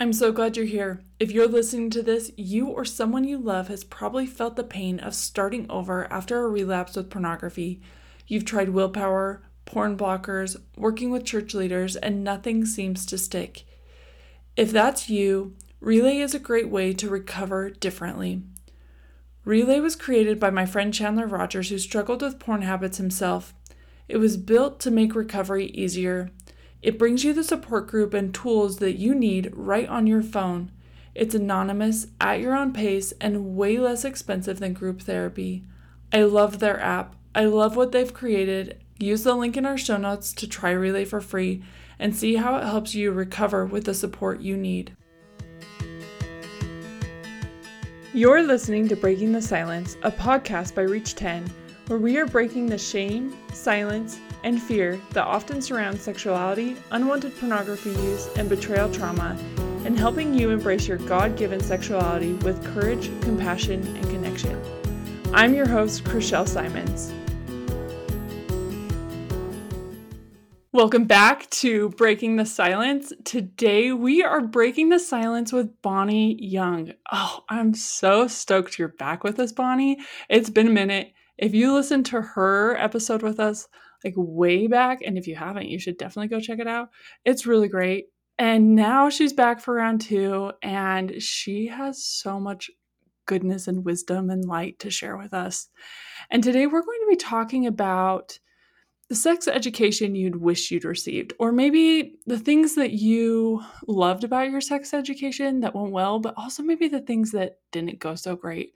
I'm so glad you're here. If you're listening to this, you or someone you love has probably felt the pain of starting over after a relapse with pornography. You've tried willpower, porn blockers, working with church leaders, and nothing seems to stick. If that's you, Relay is a great way to recover differently. Relay was created by my friend Chandler Rogers, who struggled with porn habits himself. It was built to make recovery easier. It brings you the support group and tools that you need right on your phone. It's anonymous, at your own pace, and way less expensive than group therapy. I love their app. I love what they've created. Use the link in our show notes to try Relay for free and see how it helps you recover with the support you need. You're listening to Breaking the Silence, a podcast by Reach 10, where we are breaking the shame, silence, and fear that often surrounds sexuality, unwanted pornography use, and betrayal trauma, and helping you embrace your God given sexuality with courage, compassion, and connection. I'm your host, Chriselle Simons. Welcome back to Breaking the Silence. Today we are breaking the silence with Bonnie Young. Oh, I'm so stoked you're back with us, Bonnie. It's been a minute. If you listened to her episode with us, like way back. And if you haven't, you should definitely go check it out. It's really great. And now she's back for round two, and she has so much goodness and wisdom and light to share with us. And today we're going to be talking about the sex education you'd wish you'd received, or maybe the things that you loved about your sex education that went well, but also maybe the things that didn't go so great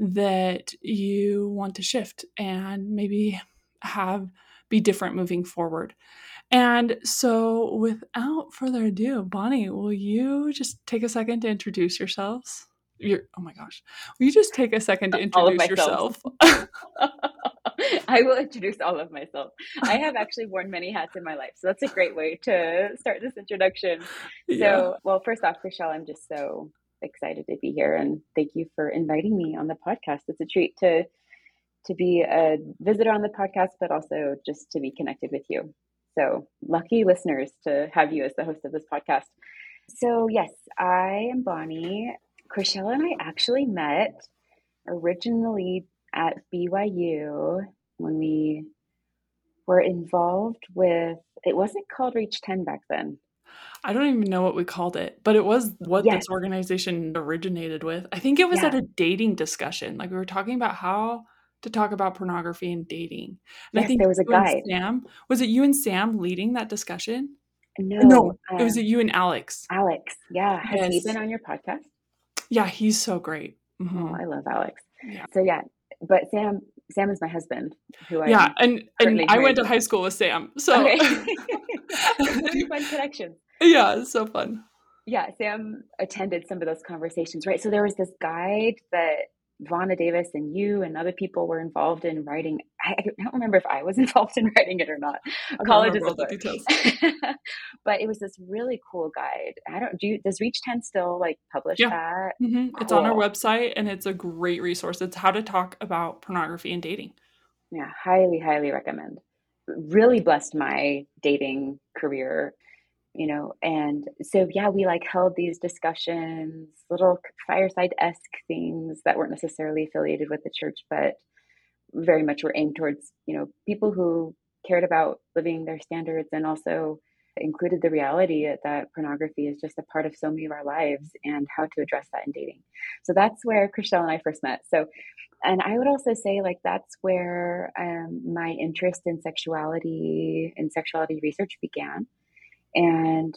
that you want to shift and maybe have be different moving forward. And so, without further ado, Bonnie, will you just take a second to introduce yourselves? You're, oh my gosh. Will you just take a second to introduce yourself? I will introduce all of myself. I have actually worn many hats in my life. So that's a great way to start this introduction. Yeah. So, well, first off, Michelle, I'm just so excited to be here and thank you for inviting me on the podcast. It's a treat to to be a visitor on the podcast, but also just to be connected with you. So, lucky listeners to have you as the host of this podcast. So, yes, I am Bonnie. Chriselle and I actually met originally at BYU when we were involved with, it wasn't called Reach 10 back then. I don't even know what we called it, but it was what yes. this organization originated with. I think it was yeah. at a dating discussion. Like we were talking about how to talk about pornography and dating. And yes, I think there was a guide. Sam, was it you and Sam leading that discussion? No, no, um, it was um, you and Alex. Alex, yeah, has yes. he been on your podcast? Yeah, he's so great. Mm-hmm. Oh, I love Alex. Yeah. So yeah, but Sam, Sam is my husband. Who I yeah, and and I went to high school with Sam, so okay. really fun connection. Yeah, it's so fun. Yeah, Sam attended some of those conversations, right? So there was this guide that Vonna Davis and you and other people were involved in writing. I, I don't remember if I was involved in writing it or not. College is a details. but it was this really cool guide. I don't do. You, does Reach Ten still like publish yeah. that? Mm-hmm. Cool. It's on our website and it's a great resource. It's how to talk about pornography and dating. Yeah, highly, highly recommend. Really blessed my dating career you know and so yeah we like held these discussions little fireside-esque things that weren't necessarily affiliated with the church but very much were aimed towards you know people who cared about living their standards and also included the reality that pornography is just a part of so many of our lives and how to address that in dating. So that's where chriselle and i first met. So and i would also say like that's where um, my interest in sexuality and sexuality research began and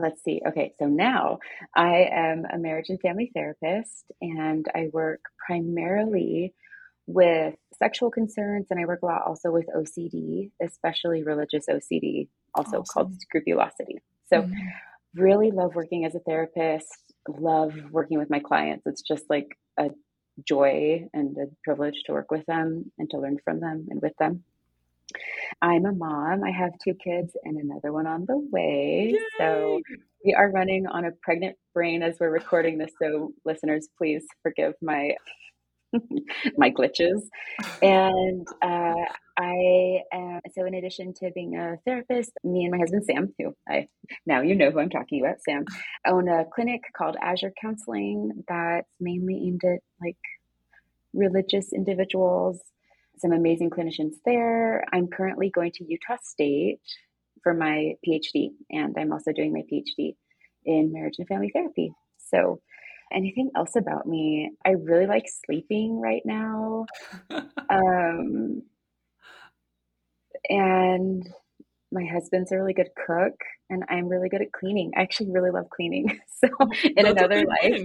let's see. Okay, so now I am a marriage and family therapist, and I work primarily with sexual concerns, and I work a lot also with OCD, especially religious OCD, also awesome. called scrupulosity. So, mm-hmm. really love working as a therapist, love working with my clients. It's just like a joy and a privilege to work with them and to learn from them and with them. I'm a mom. I have two kids and another one on the way. Yay! So we are running on a pregnant brain as we're recording this. So listeners, please forgive my my glitches. And uh, I am, so in addition to being a therapist, me and my husband Sam, who I now you know who I'm talking about, Sam, own a clinic called Azure Counseling that's mainly aimed at like religious individuals. Some amazing clinicians there. I'm currently going to Utah State for my PhD, and I'm also doing my PhD in marriage and family therapy. So, anything else about me? I really like sleeping right now. um, and my husband's a really good cook and I'm really good at cleaning. I actually really love cleaning. So in that's another life,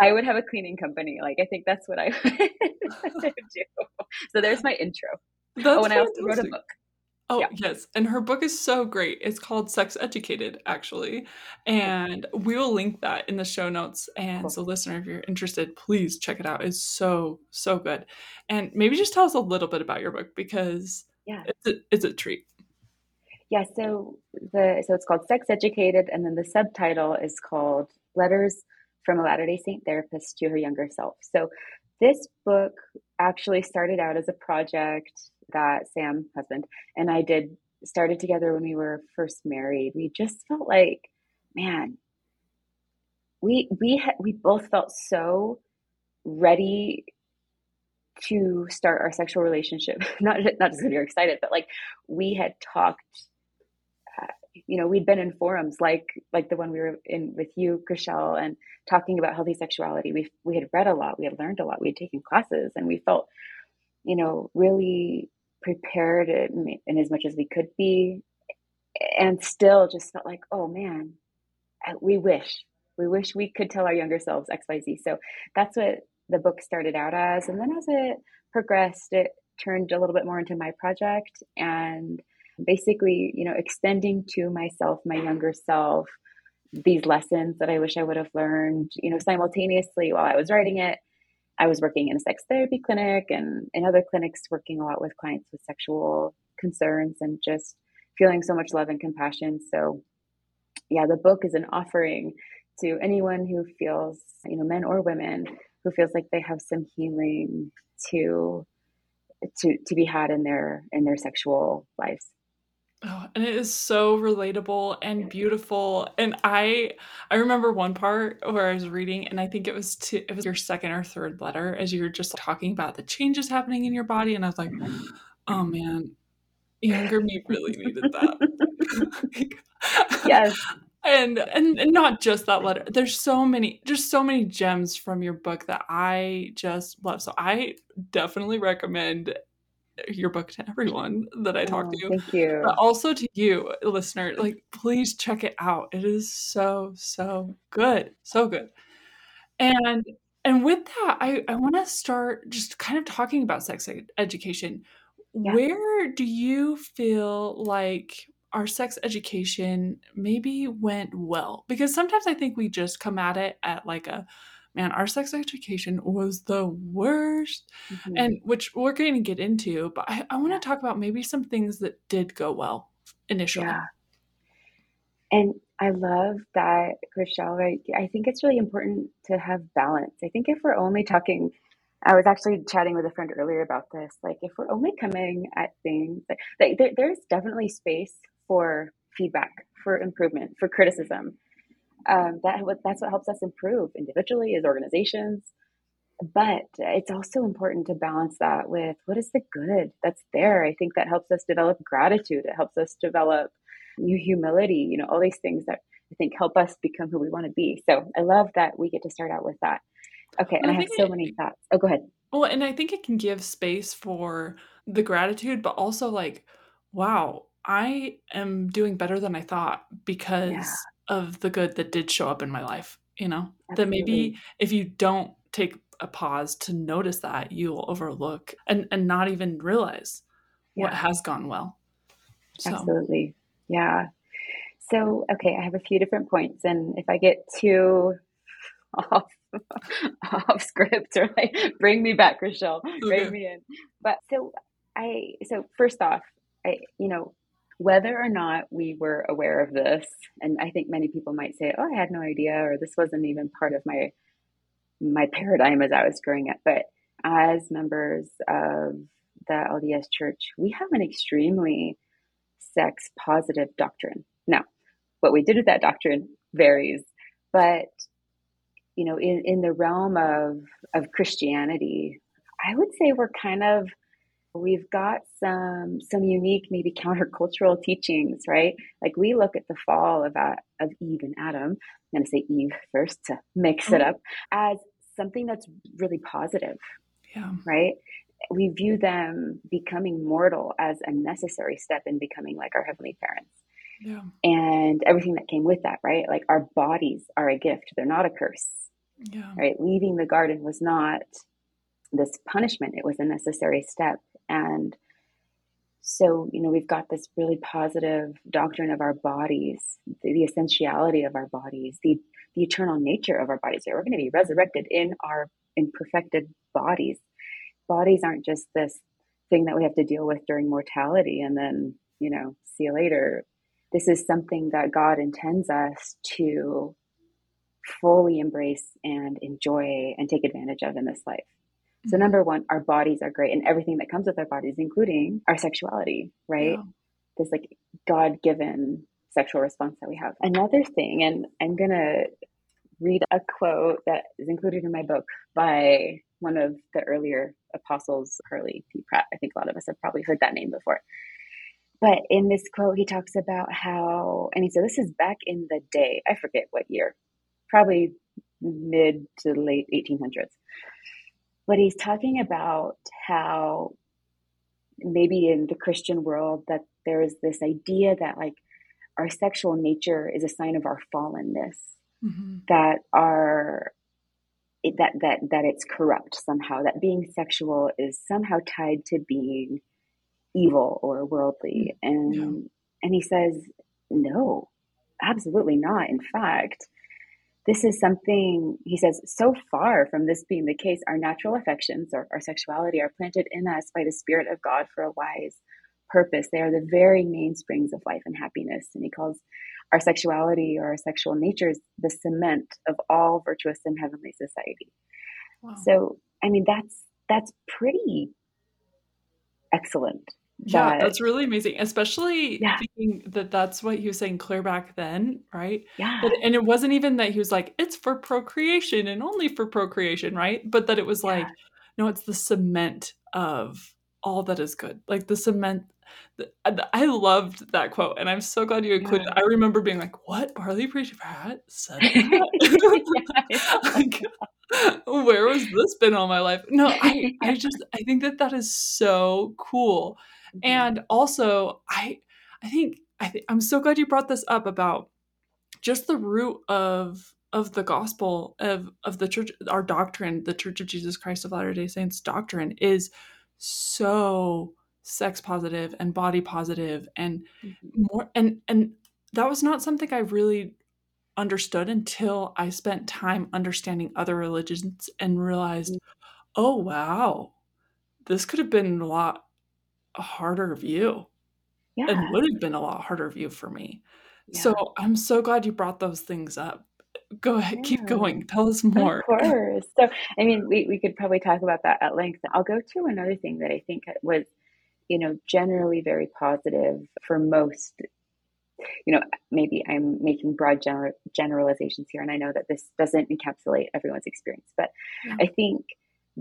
I would have a cleaning company. Like I think that's what I would do. So there's my intro. That's oh, and I also wrote a book. Oh, yeah. yes. And her book is so great. It's called Sex Educated, actually. And we will link that in the show notes. And cool. so, listener, if you're interested, please check it out. It's so, so good. And maybe just tell us a little bit about your book because yeah it's a, it's a treat yeah so the so it's called sex educated and then the subtitle is called letters from a latter day saint therapist to her younger self. So this book actually started out as a project that sam husband and i did started together when we were first married. We just felt like man we we had we both felt so ready to start our sexual relationship. Not not just because we were excited but like we had talked you know we'd been in forums like like the one we were in with you Chriselle and talking about healthy sexuality we we had read a lot we had learned a lot we had taken classes and we felt you know really prepared in, in as much as we could be and still just felt like oh man we wish we wish we could tell our younger selves xyz so that's what the book started out as. And then as it progressed, it turned a little bit more into my project and basically, you know, extending to myself, my younger self, these lessons that I wish I would have learned, you know, simultaneously while I was writing it. I was working in a sex therapy clinic and in other clinics working a lot with clients with sexual concerns and just feeling so much love and compassion. So, yeah, the book is an offering to anyone who feels, you know, men or women who feels like they have some healing to to to be had in their in their sexual lives. Oh, and it is so relatable and beautiful. And I I remember one part where I was reading, and I think it was to it was your second or third letter as you were just talking about the changes happening in your body, and I was like, oh man, younger me really needed that. yes and, and and not just that letter there's so many just so many gems from your book that i just love so i definitely recommend your book to everyone that i talk oh, to. thank you. But also to you listener like please check it out. It is so so good so good. And and with that i i want to start just kind of talking about sex ed- education. Yeah. where do you feel like our sex education maybe went well? Because sometimes I think we just come at it at like a man, our sex education was the worst, mm-hmm. and which we're going to get into. But I, I want to talk about maybe some things that did go well initially. Yeah. And I love that, Chriselle. I, I think it's really important to have balance. I think if we're only talking, I was actually chatting with a friend earlier about this. Like, if we're only coming at things, like, there, there's definitely space for feedback, for improvement, for criticism. Um, that that's what helps us improve individually as organizations. But it's also important to balance that with what is the good that's there. I think that helps us develop gratitude. It helps us develop new humility. You know, all these things that I think help us become who we want to be. So I love that we get to start out with that. Okay, and I, I have so it, many thoughts. Oh, go ahead. Well, and I think it can give space for the gratitude, but also like, wow, I am doing better than I thought because yeah. Of the good that did show up in my life. You know, Absolutely. that maybe if you don't take a pause to notice that, you'll overlook and, and not even realize yeah. what has gone well. So. Absolutely. Yeah. So, okay, I have a few different points. And if I get too off, off script or like bring me back, Rochelle, bring me in. But so I, so first off, I, you know, whether or not we were aware of this, and I think many people might say, "Oh, I had no idea," or "This wasn't even part of my my paradigm as I was growing up." But as members of the LDS Church, we have an extremely sex positive doctrine. Now, what we did with that doctrine varies, but you know, in, in the realm of of Christianity, I would say we're kind of we've got some some unique maybe countercultural teachings right? Like we look at the fall of uh, of eve and adam i'm going to say eve first to mix it mm-hmm. up as something that's really positive yeah. right? We view them becoming mortal as a necessary step in becoming like our heavenly parents. Yeah. and everything that came with that right? Like our bodies are a gift. They're not a curse yeah. right? Leaving the garden was not this punishment. It was a necessary step and so, you know, we've got this really positive doctrine of our bodies, the, the essentiality of our bodies, the, the eternal nature of our bodies. We're going to be resurrected in our imperfected bodies. Bodies aren't just this thing that we have to deal with during mortality and then, you know, see you later. This is something that God intends us to fully embrace and enjoy and take advantage of in this life. So number one, our bodies are great and everything that comes with our bodies, including our sexuality, right? Yeah. This like God given sexual response that we have. Another thing, and I'm gonna read a quote that is included in my book by one of the earlier apostles, Parley P. Pratt. I think a lot of us have probably heard that name before. But in this quote, he talks about how, I mean, so this is back in the day, I forget what year, probably mid to late 1800s but he's talking about how maybe in the Christian world that there is this idea that like our sexual nature is a sign of our fallenness, mm-hmm. that our that that that it's corrupt somehow, that being sexual is somehow tied to being evil or worldly, mm. and yeah. and he says no, absolutely not. In fact, this is something he says so far from this being the case our natural affections or our sexuality are planted in us by the spirit of god for a wise purpose. They are the very mainsprings of life and happiness. And he calls our sexuality or our sexual natures the cement of all virtuous and heavenly society. Wow. so i mean that's that's pretty excellent yeah, that, that's really amazing, especially yeah. thinking that that's what he was saying clear back then, right? Yeah. But, and it wasn't even that he was like, it's for procreation and only for procreation, right? But that it was yeah. like, no, it's the cement of all that is good. Like the cement. Uh, I loved that quote, and I'm so glad you included. Yeah. I remember being like, "What? Parley Preacher Pratt said that? like, where was this been all my life?" No, I, I just, I think that that is so cool Mm-hmm. And also, I I think I think I'm so glad you brought this up about just the root of of the gospel of of the church our doctrine the church of jesus christ of latter day saints doctrine is so sex positive and body positive and mm-hmm. more and and that was not something i really understood until i spent time understanding other religions and realized mm-hmm. oh wow this could have been a lot a harder view. Yeah. It would have been a lot harder view for me. Yeah. So I'm so glad you brought those things up. Go ahead, yeah. keep going. Tell us more. Of course. So, I mean, we, we could probably talk about that at length. I'll go to another thing that I think was, you know, generally very positive for most. You know, maybe I'm making broad gener- generalizations here, and I know that this doesn't encapsulate everyone's experience, but yeah. I think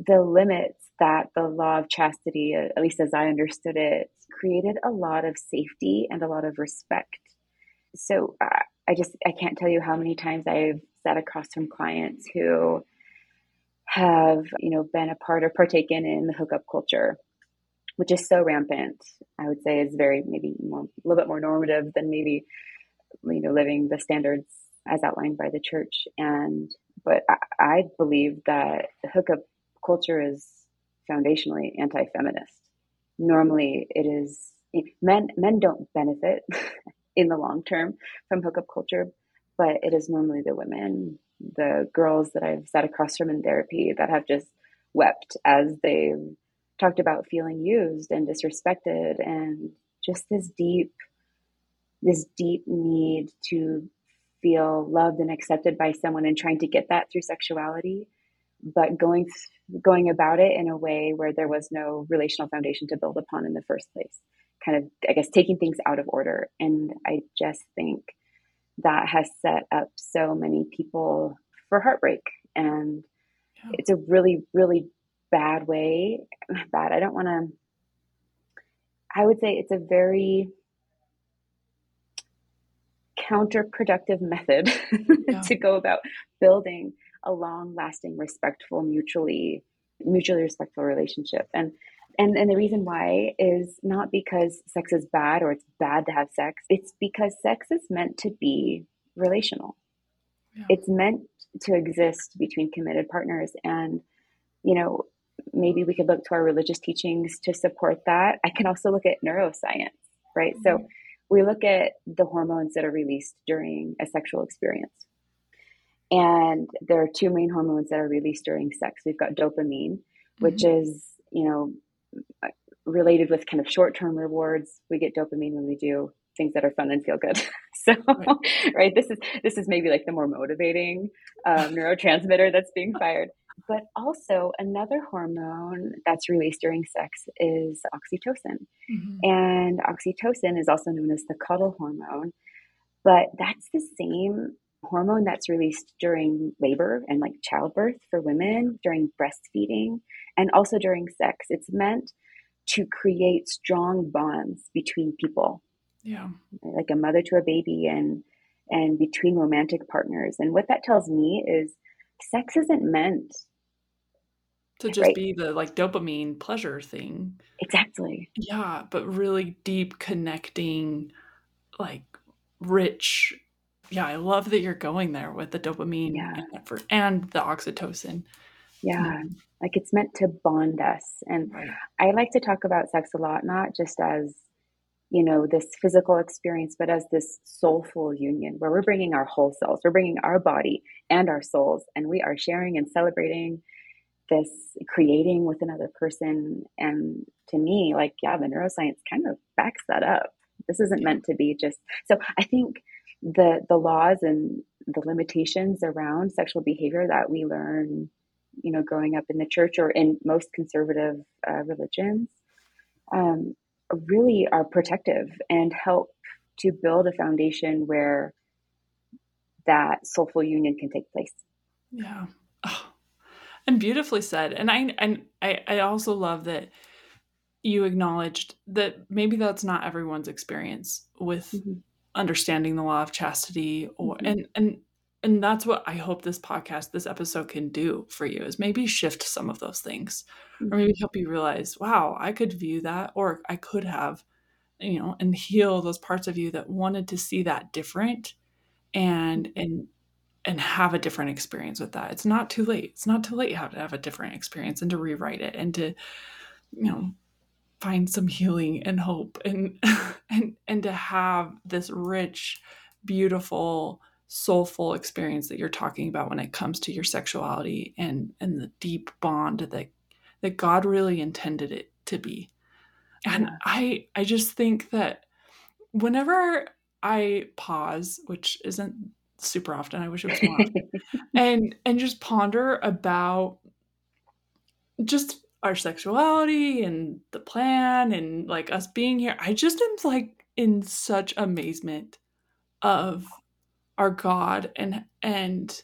the limits that the law of chastity, uh, at least as I understood it, created a lot of safety and a lot of respect. So uh, I just, I can't tell you how many times I've sat across from clients who have, you know, been a part or partaken in the hookup culture, which is so rampant. I would say is very maybe more, a little bit more normative than maybe, you know, living the standards as outlined by the church. And, but I, I believe that the hookup culture is foundationally anti-feminist. Normally, it is men men don't benefit in the long term from hookup culture, but it is normally the women, the girls that I've sat across from in therapy that have just wept as they've talked about feeling used and disrespected and just this deep this deep need to feel loved and accepted by someone and trying to get that through sexuality but going going about it in a way where there was no relational foundation to build upon in the first place. Kind of, I guess, taking things out of order. And I just think that has set up so many people for heartbreak. And yeah. it's a really, really bad way. Bad. I don't want to, I would say it's a very counterproductive method yeah. to go about building a long lasting, respectful, mutually mutually respectful relationship. And and and the reason why is not because sex is bad or it's bad to have sex. It's because sex is meant to be relational. Yeah. It's meant to exist between committed partners and you know maybe we could look to our religious teachings to support that. I can also look at neuroscience, right? Mm-hmm. So we look at the hormones that are released during a sexual experience. And there are two main hormones that are released during sex. We've got dopamine, which mm-hmm. is, you know, related with kind of short-term rewards. We get dopamine when we do things that are fun and feel good. so, right. right, this is this is maybe like the more motivating um, neurotransmitter that's being fired. But also another hormone that's released during sex is oxytocin, mm-hmm. and oxytocin is also known as the cuddle hormone. But that's the same hormone that's released during labor and like childbirth for women, during breastfeeding, and also during sex. It's meant to create strong bonds between people. Yeah. Like a mother to a baby and and between romantic partners. And what that tells me is sex isn't meant to just right? be the like dopamine pleasure thing. Exactly. Yeah, but really deep connecting like rich yeah, I love that you're going there with the dopamine yeah. and, and the oxytocin. Yeah, mm-hmm. like it's meant to bond us. And right. I like to talk about sex a lot, not just as, you know, this physical experience, but as this soulful union where we're bringing our whole selves, we're bringing our body and our souls, and we are sharing and celebrating this creating with another person. And to me, like, yeah, the neuroscience kind of backs that up. This isn't meant to be just so I think the the laws and the limitations around sexual behavior that we learn you know growing up in the church or in most conservative uh, religions um, really are protective and help to build a foundation where that soulful union can take place. Yeah. Oh, and beautifully said. And i and I, I also love that you acknowledged that maybe that's not everyone's experience with mm-hmm understanding the law of chastity or mm-hmm. and and and that's what I hope this podcast, this episode can do for you is maybe shift some of those things mm-hmm. or maybe help you realize, wow, I could view that or I could have, you know, and heal those parts of you that wanted to see that different and and and have a different experience with that. It's not too late. It's not too late to have a different experience and to rewrite it and to, you know, find some healing and hope and and and to have this rich beautiful soulful experience that you're talking about when it comes to your sexuality and and the deep bond that that God really intended it to be. And yeah. I I just think that whenever I pause, which isn't super often, I wish it was more often, and and just ponder about just our sexuality and the plan and like us being here. I just am like in such amazement of our God and and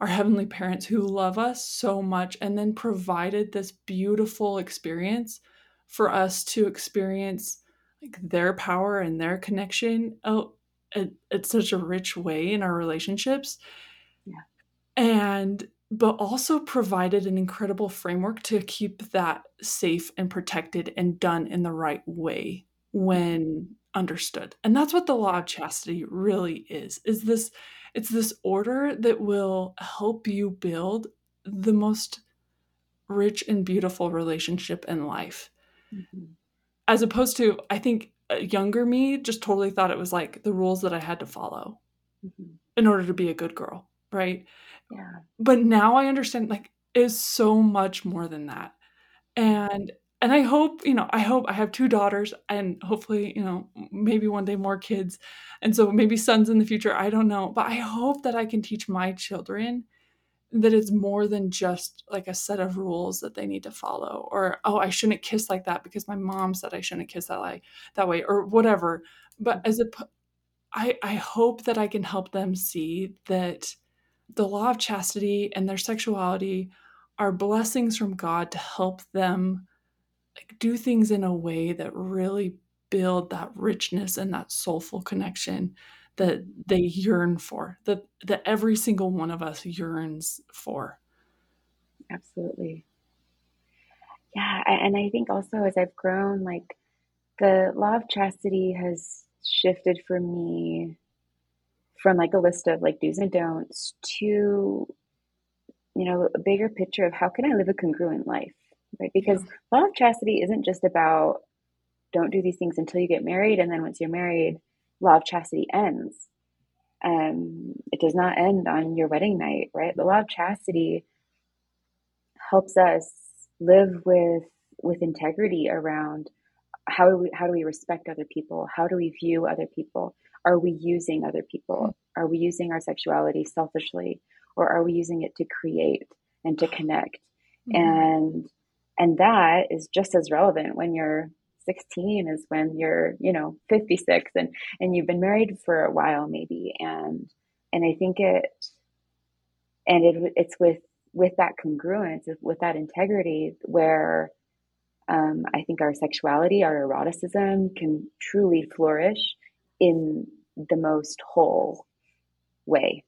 our heavenly parents who love us so much and then provided this beautiful experience for us to experience like their power and their connection oh at, at such a rich way in our relationships yeah. and but also provided an incredible framework to keep that safe and protected and done in the right way when understood. And that's what the law of chastity really is. Is this it's this order that will help you build the most rich and beautiful relationship in life. Mm-hmm. As opposed to I think younger me just totally thought it was like the rules that I had to follow mm-hmm. in order to be a good girl, right? Yeah. But now I understand like is so much more than that. And and I hope, you know, I hope I have two daughters and hopefully, you know, maybe one day more kids. And so maybe sons in the future, I don't know, but I hope that I can teach my children that it's more than just like a set of rules that they need to follow or oh i shouldn't kiss like that because my mom said i shouldn't kiss that like that way or whatever but mm-hmm. as a i i hope that i can help them see that the law of chastity and their sexuality are blessings from god to help them like do things in a way that really build that richness and that soulful connection that they yearn for, that that every single one of us yearns for. Absolutely. Yeah, and I think also as I've grown, like the law of chastity has shifted for me from like a list of like do's and don'ts to you know a bigger picture of how can I live a congruent life, right? Because yeah. law of chastity isn't just about don't do these things until you get married, and then once you're married, law of chastity ends. Um, it does not end on your wedding night, right? The law of chastity helps us live with with integrity around how do we how do we respect other people? How do we view other people? Are we using other people? Are we using our sexuality selfishly, or are we using it to create and to connect? Mm-hmm. And and that is just as relevant when you're 16 is when you're you know 56 and and you've been married for a while maybe and and i think it and it it's with with that congruence with that integrity where um, i think our sexuality our eroticism can truly flourish in the most whole way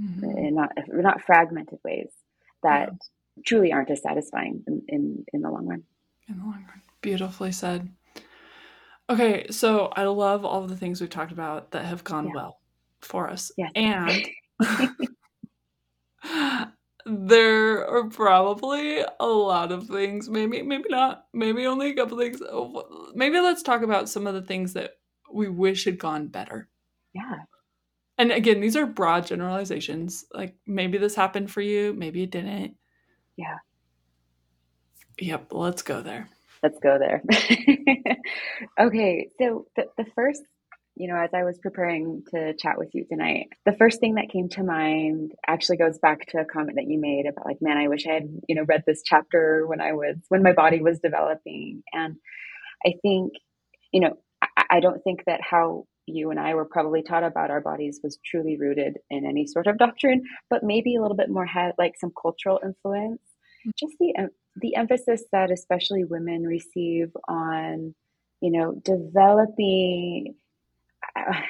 mm-hmm. and not not fragmented ways that yeah. truly aren't as satisfying in, in in the long run in the long run Beautifully said. Okay, so I love all of the things we've talked about that have gone yeah. well for us. Yes. And there are probably a lot of things, maybe maybe not, maybe only a couple things. Maybe let's talk about some of the things that we wish had gone better. Yeah. And again, these are broad generalizations. Like maybe this happened for you, maybe it didn't. Yeah. Yep, let's go there let's go there. okay, so the, the first, you know, as I was preparing to chat with you tonight, the first thing that came to mind actually goes back to a comment that you made about like, man, I wish I had, you know, read this chapter when I was when my body was developing. And I think, you know, I, don't think that how you and I were probably taught about our bodies was truly rooted in any sort of doctrine, but maybe a little bit more had like some cultural influence. Mm. Just the the emphasis that especially women receive on, you know, developing, I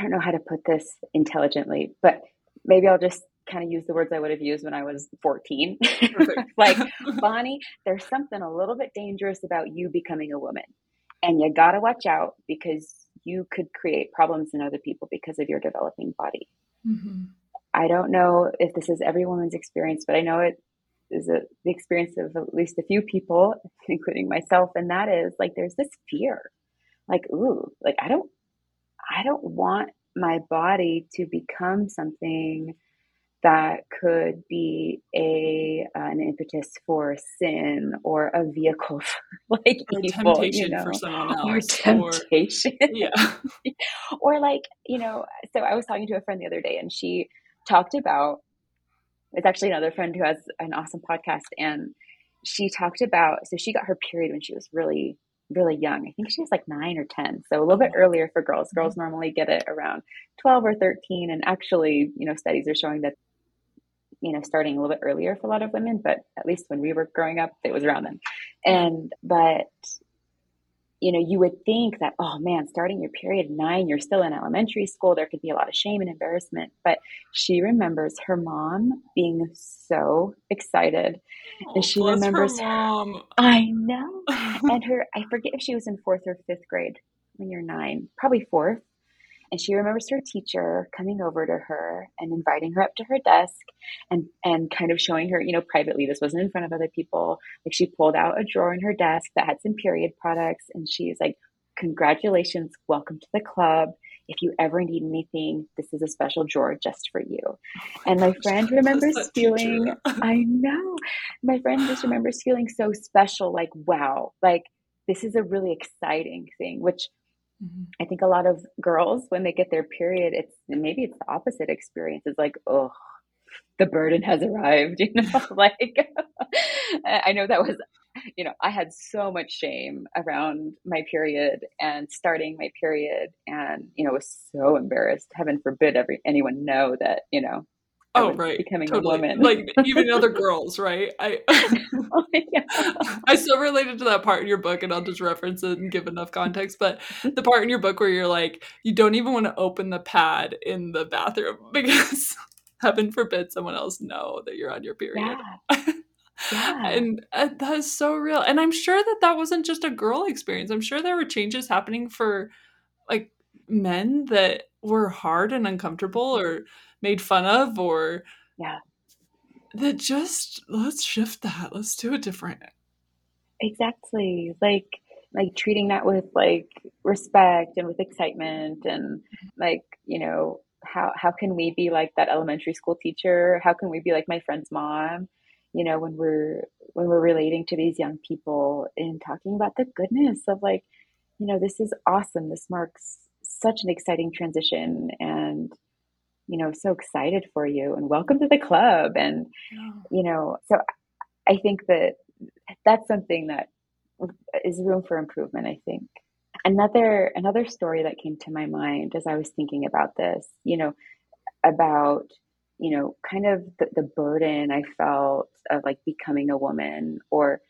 don't know how to put this intelligently, but maybe I'll just kind of use the words I would have used when I was 14. like, Bonnie, there's something a little bit dangerous about you becoming a woman. And you got to watch out because you could create problems in other people because of your developing body. Mm-hmm. I don't know if this is every woman's experience, but I know it is a, the experience of at least a few people, including myself, and that is like there's this fear, like ooh, like I don't, I don't want my body to become something that could be a uh, an impetus for sin or a vehicle for like or evil, temptation you know, for someone else, or temptation, or, yeah, or like you know. So I was talking to a friend the other day, and she talked about it's actually another friend who has an awesome podcast and she talked about so she got her period when she was really really young. I think she was like 9 or 10 so a little bit earlier for girls. Mm-hmm. girls normally get it around 12 or 13 and actually you know studies are showing that you know starting a little bit earlier for a lot of women but at least when we were growing up it was around then and but you know, you would think that, oh man, starting your period nine, you're still in elementary school. There could be a lot of shame and embarrassment. But she remembers her mom being so excited. Oh, and she remembers her mom. I know. and her, I forget if she was in fourth or fifth grade when you're nine, probably fourth. And she remembers her teacher coming over to her and inviting her up to her desk and, and kind of showing her, you know, privately, this wasn't in front of other people. Like she pulled out a drawer in her desk that had some period products and she's like, congratulations, welcome to the club. If you ever need anything, this is a special drawer just for you. Oh and my gosh, friend remembers feeling, I know, my friend just remembers feeling so special, like, wow, like this is a really exciting thing, which Mm-hmm. I think a lot of girls, when they get their period, it's maybe it's the opposite experience. It's like, oh, the burden has arrived, you know, like I know that was you know, I had so much shame around my period and starting my period and, you know, was so embarrassed. Heaven forbid every anyone know that, you know, oh right becoming totally. a woman like even other girls right i oh, yeah. i still related to that part in your book and i'll just reference it and give enough context but the part in your book where you're like you don't even want to open the pad in the bathroom because heaven forbid someone else know that you're on your period yeah. Yeah. and uh, that is so real and i'm sure that that wasn't just a girl experience i'm sure there were changes happening for like men that were hard and uncomfortable or made fun of or yeah. that just let's shift that let's do it different. Exactly. Like like treating that with like respect and with excitement and like you know how how can we be like that elementary school teacher? How can we be like my friend's mom you know when we're when we're relating to these young people and talking about the goodness of like you know this is awesome. This marks such an exciting transition and you know, so excited for you and welcome to the club. And, yeah. you know, so I think that that's something that is room for improvement, I think. Another another story that came to my mind as I was thinking about this, you know, about you know, kind of the, the burden I felt of like becoming a woman or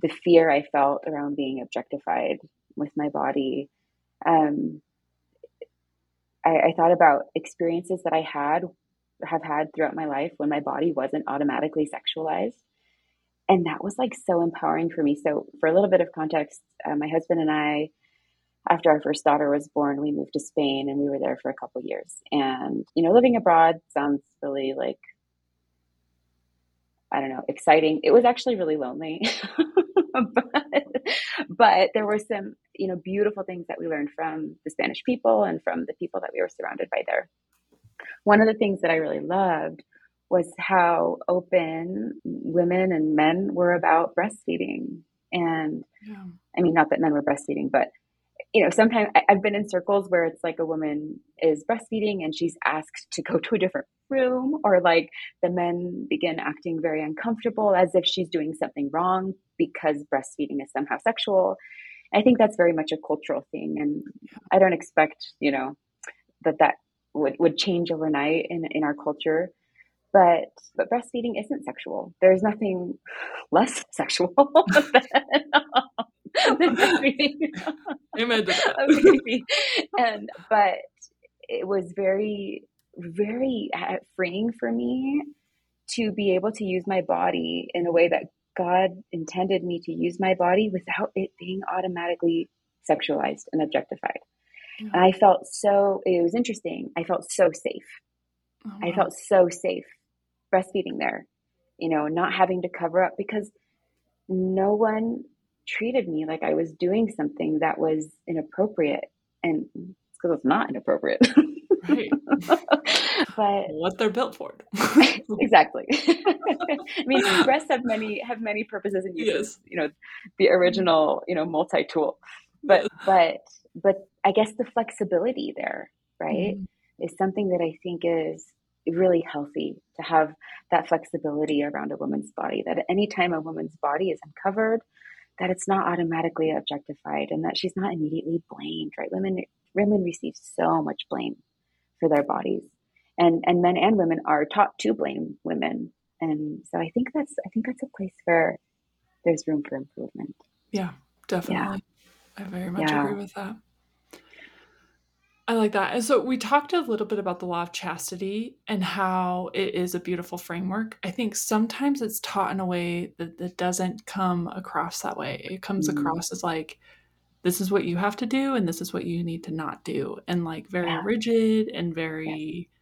the fear I felt around being objectified with my body. Um, I, I thought about experiences that I had have had throughout my life when my body wasn't automatically sexualized. And that was like so empowering for me. So, for a little bit of context, uh, my husband and I, after our first daughter was born, we moved to Spain and we were there for a couple years. And, you know, living abroad sounds really like, I don't know, exciting. It was actually really lonely. but, but there were some, you know, beautiful things that we learned from the Spanish people and from the people that we were surrounded by there. One of the things that I really loved was how open women and men were about breastfeeding. And yeah. I mean, not that men were breastfeeding, but you know, sometimes I've been in circles where it's like a woman is breastfeeding and she's asked to go to a different room, or like the men begin acting very uncomfortable as if she's doing something wrong because breastfeeding is somehow sexual. I think that's very much a cultural thing, and I don't expect you know that that would would change overnight in in our culture. But but breastfeeding isn't sexual. There's nothing less sexual than, than breastfeeding. Amen. and but it was very very freeing for me to be able to use my body in a way that God intended me to use my body without it being automatically sexualized and objectified. And I felt so, it was interesting. I felt so safe. Oh, wow. I felt so safe breastfeeding there, you know, not having to cover up because no one treated me like I was doing something that was inappropriate. And it's because it's not inappropriate. Right. but what they're built for. exactly. I mean, breasts have many have many purposes and uses. Yes. You know, the original, you know, multi tool. But but but I guess the flexibility there, right, mm. is something that I think is really healthy to have that flexibility around a woman's body. That at any time a woman's body is uncovered, that it's not automatically objectified and that she's not immediately blamed. Right? Women women receive so much blame for their bodies. And and men and women are taught to blame women. And so I think that's I think that's a place where there's room for improvement. Yeah, definitely. Yeah. I very much yeah. agree with that. I like that. And so we talked a little bit about the law of chastity and how it is a beautiful framework. I think sometimes it's taught in a way that, that doesn't come across that way. It comes mm. across as like, this is what you have to do and this is what you need to not do and like very yeah. rigid and very yeah.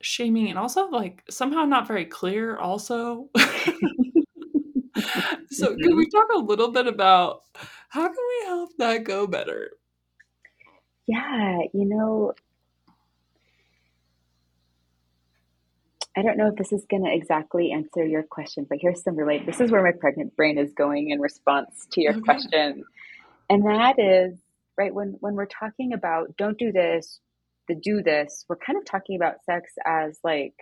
shaming and also like somehow not very clear also so can we talk a little bit about how can we help that go better yeah you know I don't know if this is going to exactly answer your question, but here's some relate. This is where my pregnant brain is going in response to your okay. question. And that is, right, when, when we're talking about don't do this, the do this, we're kind of talking about sex as like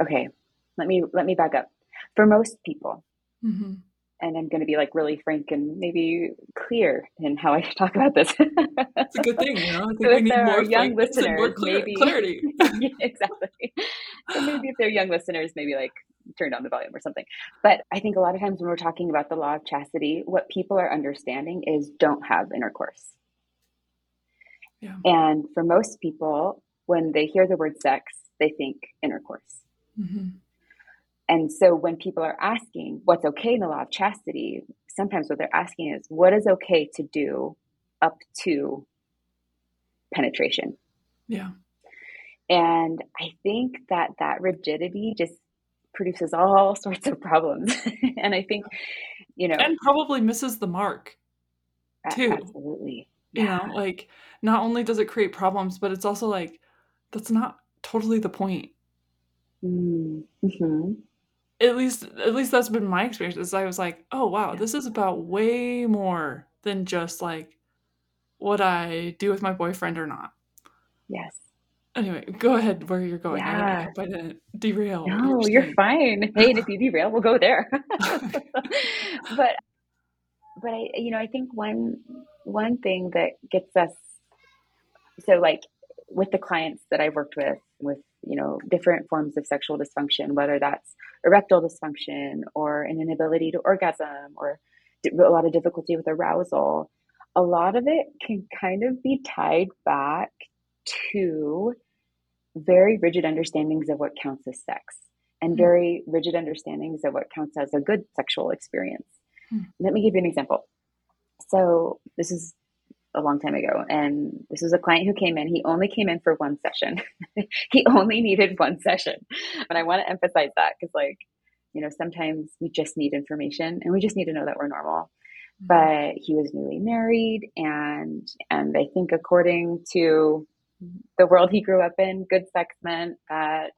okay, let me let me back up. For most people, Mm-hmm. And I'm going to be like really frank and maybe clear in how I talk about this. It's a good thing, you know. I think So we need more young and more listeners, clear- maybe clarity. Yeah, exactly. So maybe if they're young listeners, maybe like turn down the volume or something. But I think a lot of times when we're talking about the law of chastity, what people are understanding is don't have intercourse. Yeah. And for most people, when they hear the word sex, they think intercourse. hmm And so when people are asking what's okay in the law of chastity, sometimes what they're asking is what is okay to do up to penetration. Yeah. And I think that that rigidity just produces all sorts of problems. and I think, you know, And probably misses the mark. too. absolutely. You Yeah. know, like not only does it create problems, but it's also like that's not totally the point. Mm, mhm. At least at least that's been my experience. Is I was like, oh wow, this is about way more than just like what I do with my boyfriend or not. Yes. Anyway, go ahead where you're going. Yeah. I hope I didn't derail. No, you're saying. fine. Hey, and if you derail, we'll go there. but but I you know, I think one one thing that gets us so like with the clients that I've worked with with you know different forms of sexual dysfunction, whether that's erectile dysfunction or an inability to orgasm or a lot of difficulty with arousal, a lot of it can kind of be tied back to very rigid understandings of what counts as sex and Hmm. very rigid understandings of what counts as a good sexual experience. Hmm. Let me give you an example. So, this is a long time ago, and this was a client who came in. He only came in for one session. he only needed one session. And I want to emphasize that because, like, you know, sometimes we just need information and we just need to know that we're normal Mm-hmm. but he was newly married and and I think according to the world he grew up in, good sex meant that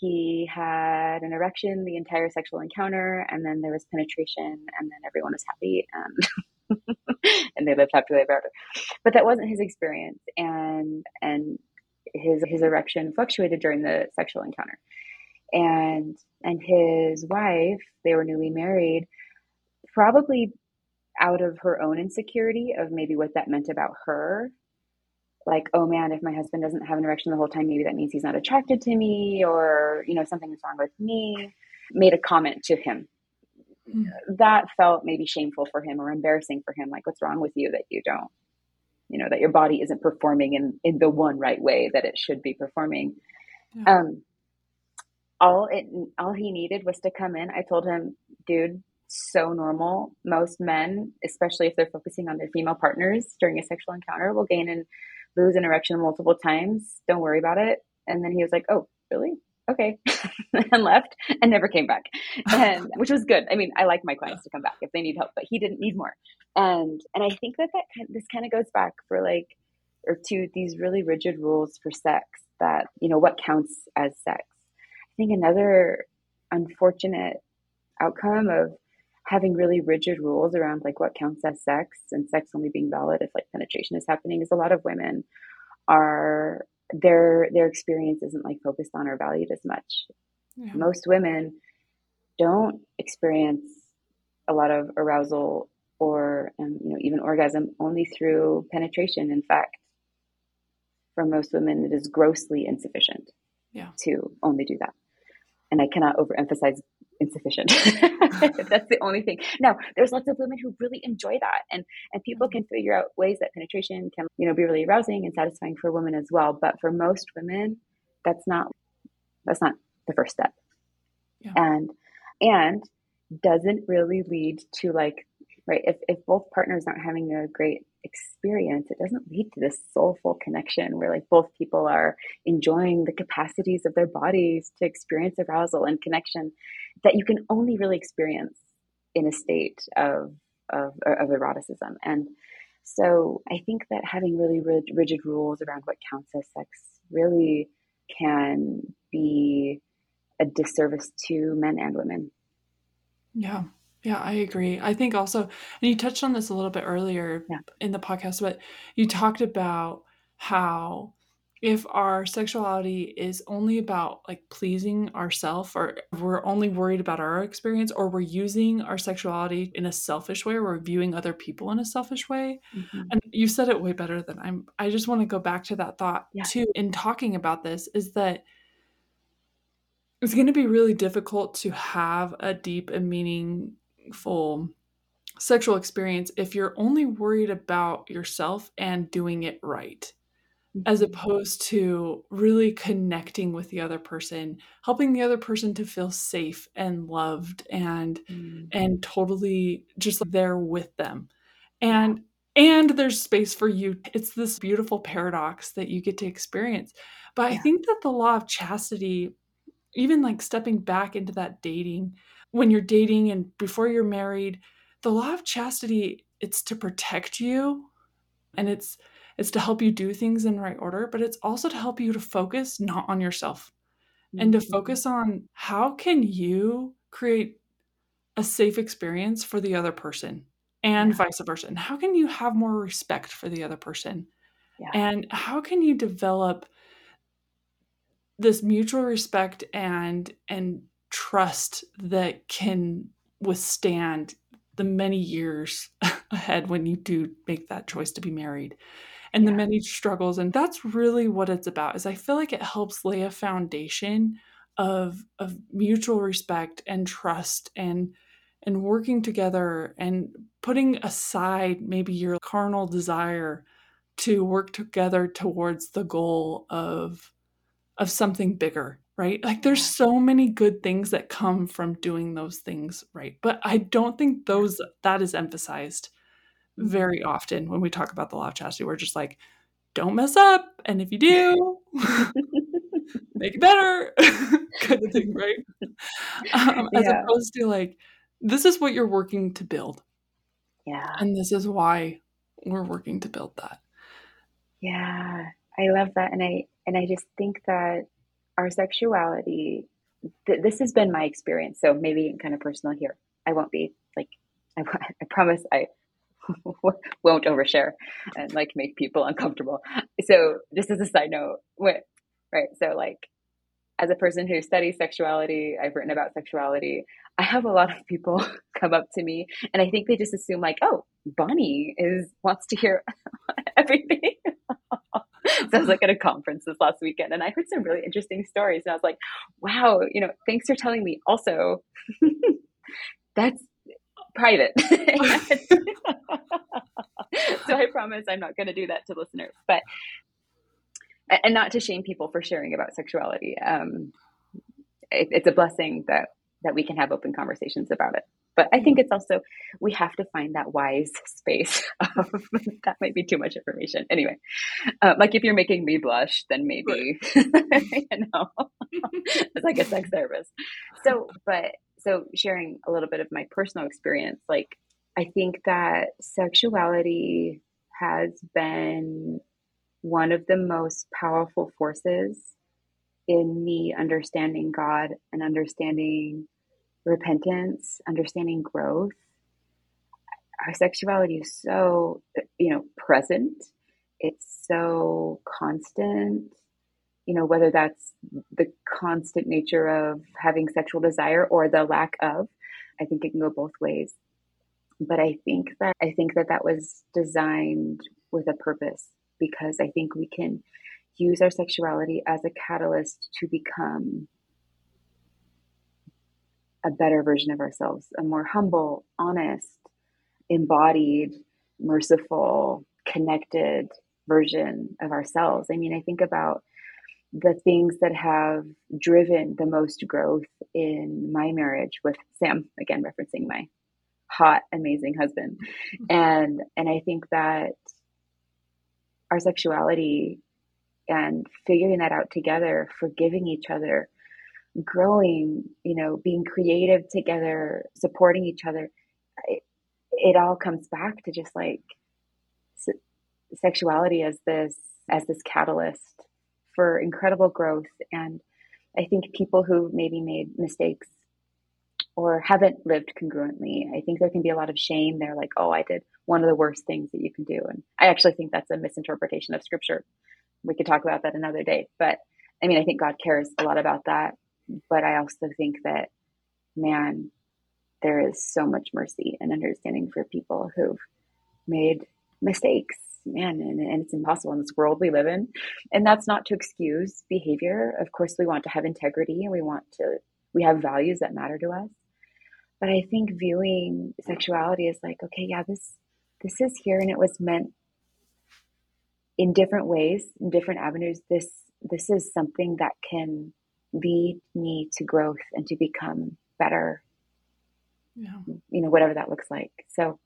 he had an erection the entire sexual encounter and then there was penetration and then everyone was happy and and they lived happily ever after. But that wasn't his experience and and his his erection fluctuated during the sexual encounter. And and his wife, they were newly married, probably out of her own insecurity of maybe what that meant about her. Like, oh man, if my husband doesn't have an erection the whole time, maybe that means he's not attracted to me, or you know, something's wrong with me. Made a comment to him Mm. that felt maybe shameful for him or embarrassing for him. Like, what's wrong with you that you don't, you know, that your body isn't performing in in the one right way that it should be performing. Yeah. Um, all it all he needed was to come in. I told him, dude, so normal. Most men, especially if they're focusing on their female partners during a sexual encounter, will gain and lose an erection multiple times. Don't worry about it. And then he was like, oh, really? Okay. and left and never came back. And which was good. I mean, I like my clients to come back if they need help, but he didn't need more. And and I think that that kind this kind of goes back for like or to these really rigid rules for sex that, you know, what counts as sex. I think another unfortunate outcome of having really rigid rules around like what counts as sex and sex only being valid if like penetration is happening is a lot of women are their their experience isn't like focused on or valued as much. Yeah. Most women don't experience a lot of arousal or um, you know even orgasm only through penetration. In fact, for most women, it is grossly insufficient Yeah. to only do that. And I cannot overemphasize insufficient. That's the only thing. Now, there's lots of women who really enjoy that, and and people mm-hmm. can figure out ways that penetration can you know be really arousing and satisfying for women as well. But for most women, that's not that's not the first step, Yeah. and and doesn't really lead to like right if if both partners aren't having a great experience, it doesn't lead to this soulful connection where like both people are enjoying the capacities of their bodies to experience arousal and connection that you can only really experience in a state of of, of eroticism. And so I think that having really rig- rigid rules around what counts as sex really can be a disservice to men and women. Yeah. Yeah, I agree. I think also, and you touched on this a little bit earlier Yeah. in the podcast, but you talked about how if our sexuality is only about like pleasing ourself or we're only worried about our experience or we're using our sexuality in a selfish way or we're viewing other people in a selfish way mm-hmm. and you said it way better than i'm i just want to go back to that thought yeah. too in talking about this is that it's going to be really difficult to have a deep and meaningful sexual experience if you're only worried about yourself and doing it right as mm-hmm. opposed to really connecting with the other person helping the other person to feel safe and loved and mm. and totally just there with them and and there's space for you it's this beautiful paradox that you get to experience but yeah. i think that the law of chastity even like stepping back into that dating when you're dating and before you're married the law of chastity it's to protect you and it's it's to help you do things in right order, but it's also to help you to focus not on yourself mm-hmm. and to mm-hmm. focus on how can you create a safe experience for the other person and yeah. vice versa. And how can you have more respect for the other person? Yeah. And how can you develop this mutual respect and and trust that can withstand the many years ahead when you do make that choice to be married and yeah. the many struggles and that's really what it's about is i feel like it helps lay a foundation of of mutual respect and trust and and working together and putting aside maybe your carnal desire to work together towards the goal of of something bigger right like there's so many good things that come from doing those things right but i don't think those that is emphasized very often when we talk about the law of chastity. We're just like, don't mess up. And if you do, make it better, kind of thing, right? Um, as yeah. opposed to like, this is what you're working to build. Yeah. And this is why we're working to build that. Yeah. I love that. And I, and I just think that our sexuality, th- this has been my experience. So maybe kind of personal here. I won't be like, I, I promise I won't overshare and like make people uncomfortable. So just as a side note, right? So like as a person who studies sexuality, I've written about sexuality. I have a lot of people come up to me and I think they just assume like, oh, Bonnie is wants to hear everything. so I was like at a conference this last weekend and I heard some really interesting stories. And I was like, wow, you know, thanks for telling me. Also, that's private. so I promise I'm not going to do that to listeners, but and not to shame people for sharing about sexuality. Um, it, it's a blessing that that we can have open conversations about it. But I think it's also we have to find that wise space. Of, that might be too much information. Anyway, uh, like if you're making me blush, then maybe you know it's like a sex therapist. So, but so sharing a little bit of my personal experience, like I think that sexuality has been one of the most powerful forces in me understanding God and understanding repentance, understanding growth. Our sexuality is so, you know, present. It's so constant you know, whether that's the constant nature of having sexual desire or the lack of. I think it can go both ways. But I think that I think that that was designed with a purpose because I think we can use our sexuality as a catalyst to become a better version of ourselves, a more humble, honest, embodied, merciful, connected version of ourselves. I mean, I think about the things that have driven the most growth in my marriage with Sam, again referencing my hot, amazing husband. And and I think that our sexuality and figuring that out together, forgiving each other, growing, you know, being creative together, supporting each other, it, it all comes back to just like sexuality as this as this catalyst for incredible growth. And I think people who maybe made mistakes or haven't lived congruently, I think there can be a lot of shame. They're like, oh, I did one of the worst things that you can do. And I actually think that's a misinterpretation of scripture. we could talk about that another day. But I mean, I think God cares a lot about that. But I also think that, man, there is so much mercy and understanding for people who've made mistakes, man, and, and it's impossible in this world we live in. And that's not to excuse behavior. Of course, we want to have integrity and we want to, we have values that matter to us. But I think viewing sexuality is like, okay, yeah, this this is here and it was meant in different ways, in different avenues. This this is something that can lead me to growth and to become better. Yeah. You know, whatever that looks like. So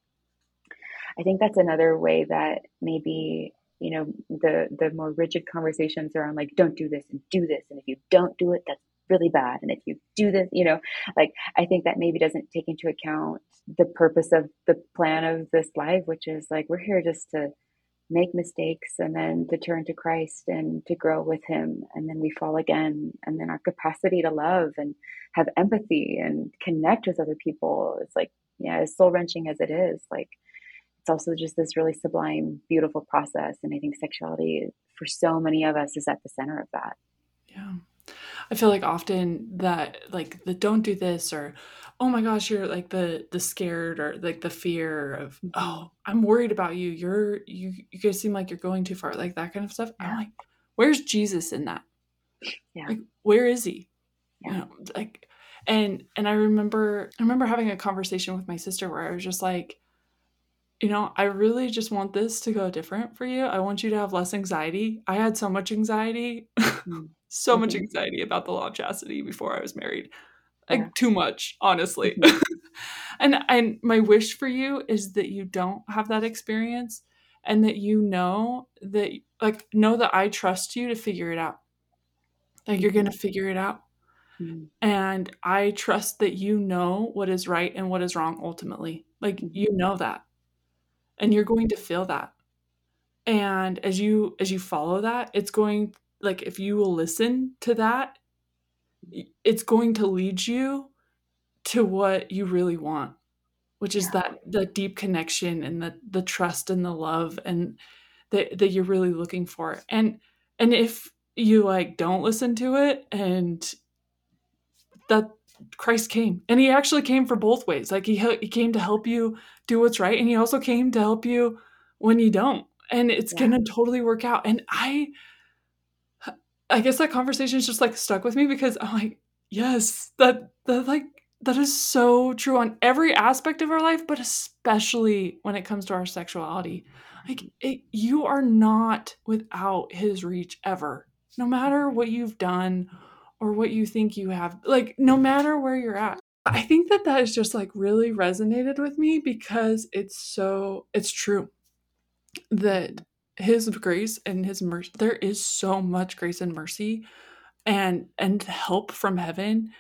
I think that's another way that maybe you know the the more rigid conversations around like don't do this and do this and if you don't do it that's really bad and if you do this you know like i think that maybe doesn't take into account the purpose of the plan of this life which is like we're here just to make mistakes and then to turn to christ and to grow with him. And then we fall again. And then our capacity to love and have empathy and connect with other people is like yeah as soul wrenching as it is like it's also just this really sublime beautiful process. And i think sexuality for so many of us is at the center of that. Yeah I feel like often that like the don't do this or oh my gosh you're like the the scared or like the fear of mm-hmm. oh I'm worried about you you're you you guys seem like you're going too far like that kind of stuff. Yeah. I'm like where's Jesus in that? Yeah. Like where is he? Yeah. You know, like and and I remember I remember having a conversation with my sister where I was just like you know, I really just want this to go different for you. I want you to have less anxiety. I had so much anxiety. Mm so mm-hmm. much anxiety about the law of chastity before I was married. Like yeah. too much, honestly. Mm-hmm. and and my wish for you is that you don't have that experience and that you know that like know that I trust you to figure it out. Like you're going to mm-hmm. figure it out. Mm-hmm. And I trust that you know what is right and what is wrong ultimately. Like mm-hmm. you know that. And you're going to feel that. And as you as you follow that, it's going like if you will listen to that it's going to lead you to what you really want which is yeah. that the deep connection and the the trust and the love and that that you're really looking for and and if you like don't listen to it and that Christ came and he actually came for both ways like he he came to help you do what's right and he also came to help you when you don't and it's yeah. going to totally work out and I I guess that conversation is just like stuck with me because I'm like, yes, that that like that is so true on every aspect of our life, but especially when it comes to our sexuality. Mm-hmm. Like it, you are not without his reach ever. No matter what you've done or what you think you have, like no mm-hmm. matter where you're at. I think that that is just like really resonated with me because it's so it's true that his grace and his mercy there is so much grace and mercy and and help from heaven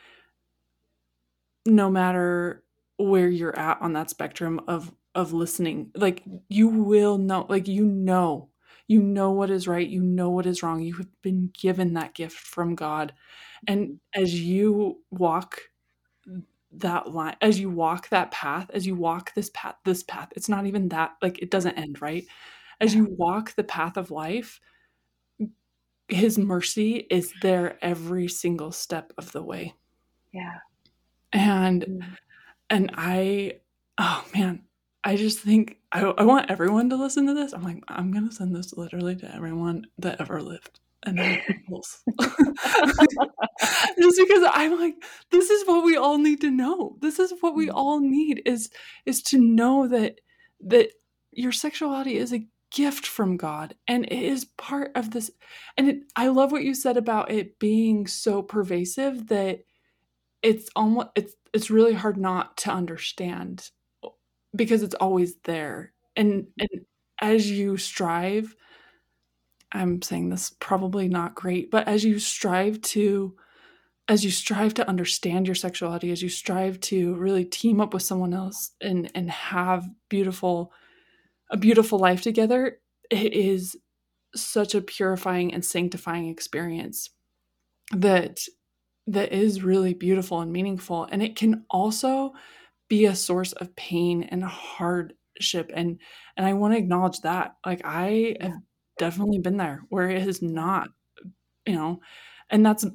no matter where you're at on that spectrum of of listening. Like you will know like you know you know what is right you know what is wrong. You have been given that gift from god. And as you walk that line as you walk that path as you walk this path this path it's not even that like it doesn't end right as you walk the path of life, his mercy is there every single step of the way. Yeah. And mm-hmm. and I oh man, I just think I, I want everyone to listen to this. I'm like, I'm gonna send this literally to everyone that ever lived. And then just because I'm like, this is what we all need to know. This is what we mm-hmm. all need is is to know that that your sexuality is a gift from God and it is part of this and it, I love what you said about it being so pervasive that it's almost it's it's really hard not to understand because it's always there. And and as you strive I'm saying this probably not great but as you strive to as you strive to understand your sexuality as you strive to really team up with someone else and and have beautiful a beautiful life together, it is such a purifying and sanctifying experience that that is really beautiful and meaningful. And it can also be a source of pain and hardship. And and I want to acknowledge that. Like I have definitely been there where it has not, you know, and that's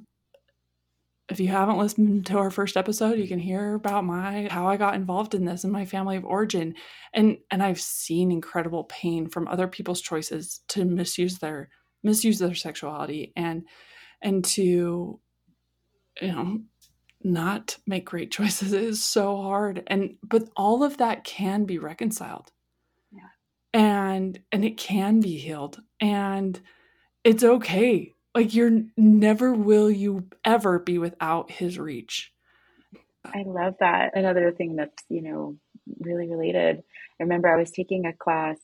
if you haven't listened to our first episode, you can hear about my how I got involved in this and my family of origin. And and I've seen incredible pain from other people's choices to misuse their misuse their sexuality and and to you know not make great choices it is so hard and but all of that can be reconciled yeah. and and it can be healed and it's okay like you're never will you ever be without his reach. I love that. Another thing that's, you know, really related. I remember I was taking a class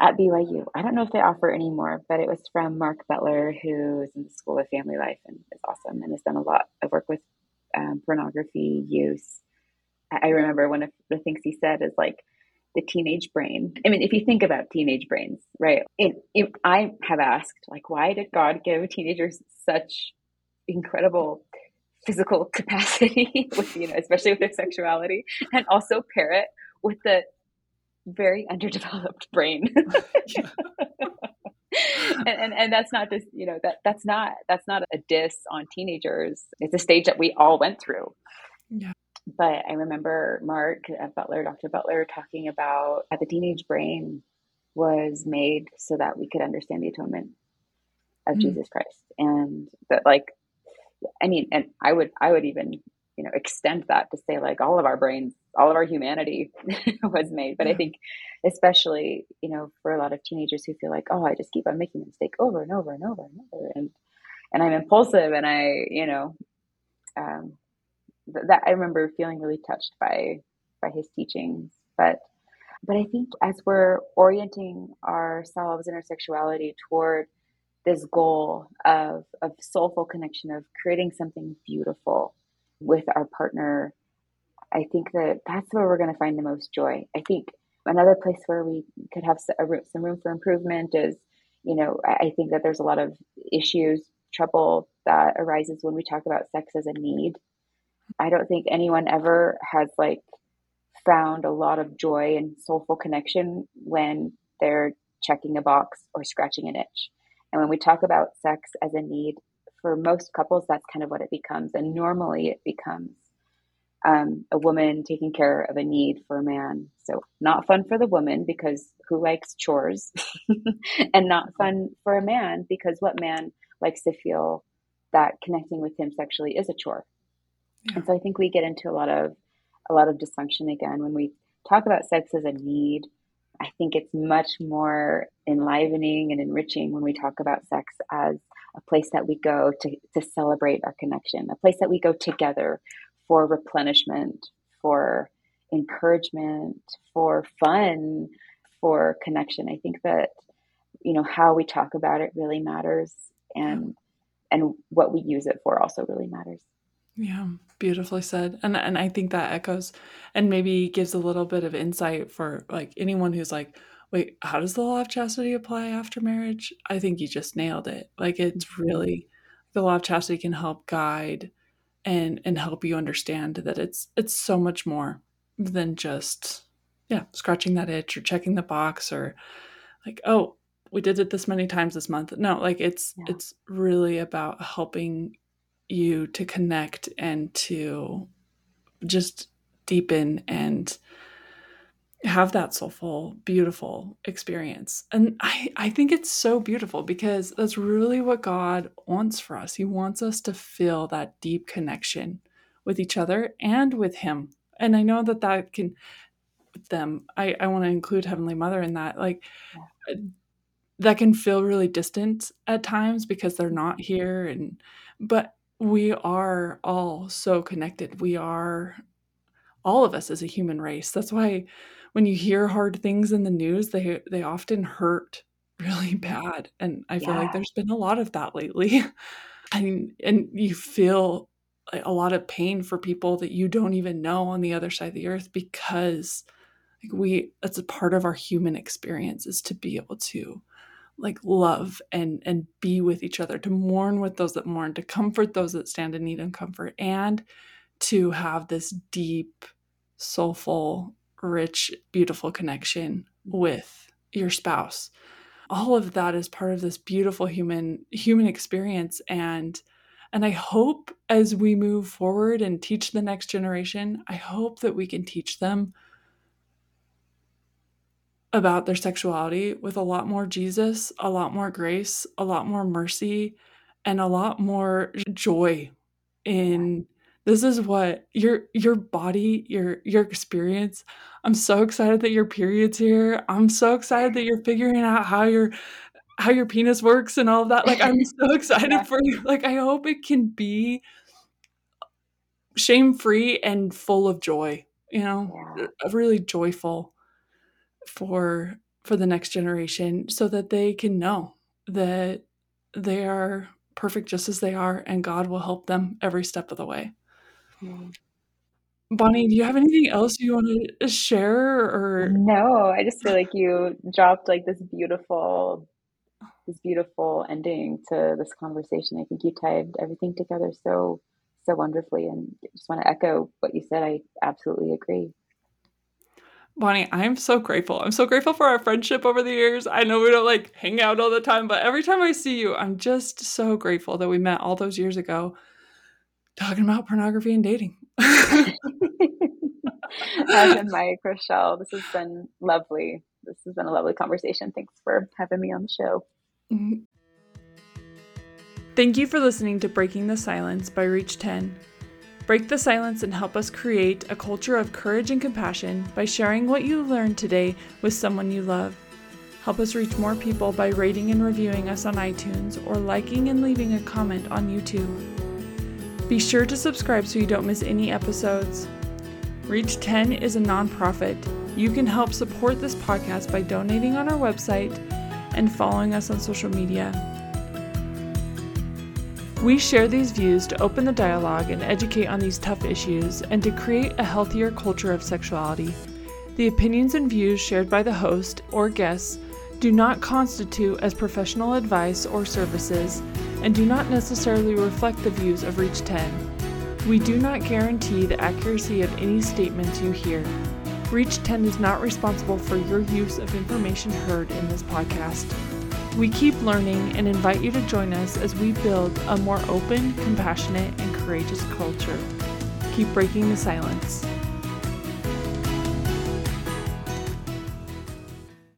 at BYU. I don't know if they offer anymore, but it was from Mark Butler, who's in the School of Family Life and is awesome and has done a lot of work with um, pornography use. I remember one of the things he said is like, the teenage brain. I mean, if you think about teenage brains, right? It, it, I have asked, like, why did God give teenagers such incredible physical capacity with, you know, especially with their sexuality, and also pair it with the very underdeveloped brain. and, and, and that's not just you know that that's not that's not a diss on teenagers. It's a stage that we all went through. Yeah but I remember Mark Butler, Dr. Butler, talking about that the teenage brain was made so that we could understand the atonement of mm. Jesus Christ, and that like, I mean, and I would I would even you know extend that to say like all of our brains, all of our humanity was made. But yeah. I think especially you know for a lot of teenagers who feel like oh I just keep on making a mistake over and over and over and over and and I'm impulsive and I you know um, that I remember feeling really touched by by his teachings. But but I think as we're orienting ourselves and our sexuality toward this goal of of soulful connection of creating something beautiful with our partner, I think that that's where we're going to find the most joy. I think another place where we could have some room for improvement is, you know, I think that there's a lot of issues, trouble that arises when we talk about sex as a need I don't think anyone ever has like found a lot of joy and soulful connection when they're checking a box or scratching an itch. And when we talk about sex as a need, for most couples, that's kind of what it becomes. And normally it becomes um, a woman taking care of a need for a man. So, not fun for the woman because who likes chores? and not fun for a man because what man likes to feel that connecting with him sexually is a chore? Yeah. And so I think we get into a lot of a lot of dysfunction again when we talk about sex as a need. I think it's much more enlivening and enriching when we talk about sex as a place that we go to, to celebrate our connection, a place that we go together for replenishment, for encouragement, for fun, for connection. I think that, you know, how we talk about it really matters and and what we use it for also really matters. Yeah, beautifully said. And and I think that echoes and maybe gives a little bit of insight for like anyone who's like, wait, how does the law of chastity apply after marriage? I think you just nailed it. Like it's really the law of chastity can help guide and and help you understand that it's it's so much more than just yeah, scratching that itch or checking the box or like, oh, we did it this many times this month. No, like it's yeah. it's really about helping you to connect and to just deepen and have that soulful, beautiful experience. And I, I think it's so beautiful because that's really what God wants for us. He wants us to feel that deep connection with each other and with Him. And I know that that can, with them, I, I want to include Heavenly Mother in that. Like, yeah. Uh, that can feel really distant at times because they're not here. And, but we are all so connected. We are all of us as a human race. That's why when you hear hard things in the news, they they often hurt really bad. And I feel yeah. like there's been a lot of that lately. I mean, and you feel a lot of pain for people that you don't even know on the other side of the earth because like we that's a part of our human experience is to be able to like love and and be with each other to mourn with those that mourn to comfort those that stand in need of comfort and to have this deep soulful rich beautiful connection with your spouse. All of that is part of this beautiful human human experience and and I hope as we move forward and teach the next generation, I hope that we can teach them about their sexuality with a lot more Jesus, a lot more grace, a lot more mercy, and a lot more joy in this is what your your body, your your experience. I'm so excited that your period's here. I'm so excited that you're figuring out how your how your penis works and all of that. Like I'm so excited Yeah. for you. Like I hope it can be shame-free and full of joy, you know, Yeah. uh, really joyful for for the next generation so that they can know that they are perfect just as they are and God will help them every step of the way. Mm. Bonnie, do you have anything else you want to share or No, I just feel like you dropped like this beautiful, this beautiful ending to this conversation. I think you tied everything together so, so wonderfully. And I just want to echo what you said. I absolutely agree. Bonnie, I'm so grateful. I'm so grateful for our friendship over the years. I know we don't like hang out all the time, but every time I see you, I'm just so grateful that we met all those years ago talking about pornography and dating. As in my Rochelle, this has been lovely. This has been a lovely conversation. Thanks for having me on the show. Mm-hmm. Thank you for listening to Breaking the Silence by Reach 10. Break the silence and help us create a culture of courage and compassion by sharing what you learned today with someone you love. Help us reach more people by rating and reviewing us on iTunes or liking and leaving a comment on YouTube. Be sure to subscribe so you don't miss any episodes. Reach 10 is a nonprofit. You can help support this podcast by donating on our website and following us on social media. We share these views to open the dialogue and educate on these tough issues and to create a healthier culture of sexuality. The opinions and views shared by the host or guests do not constitute as professional advice or services and do not necessarily reflect the views of Reach 10. We do not guarantee the accuracy of any statements you hear. Reach 10 is not responsible for your use of information heard in this podcast. We keep learning and invite you to join us as we build a more open, compassionate, and courageous culture. Keep breaking the silence.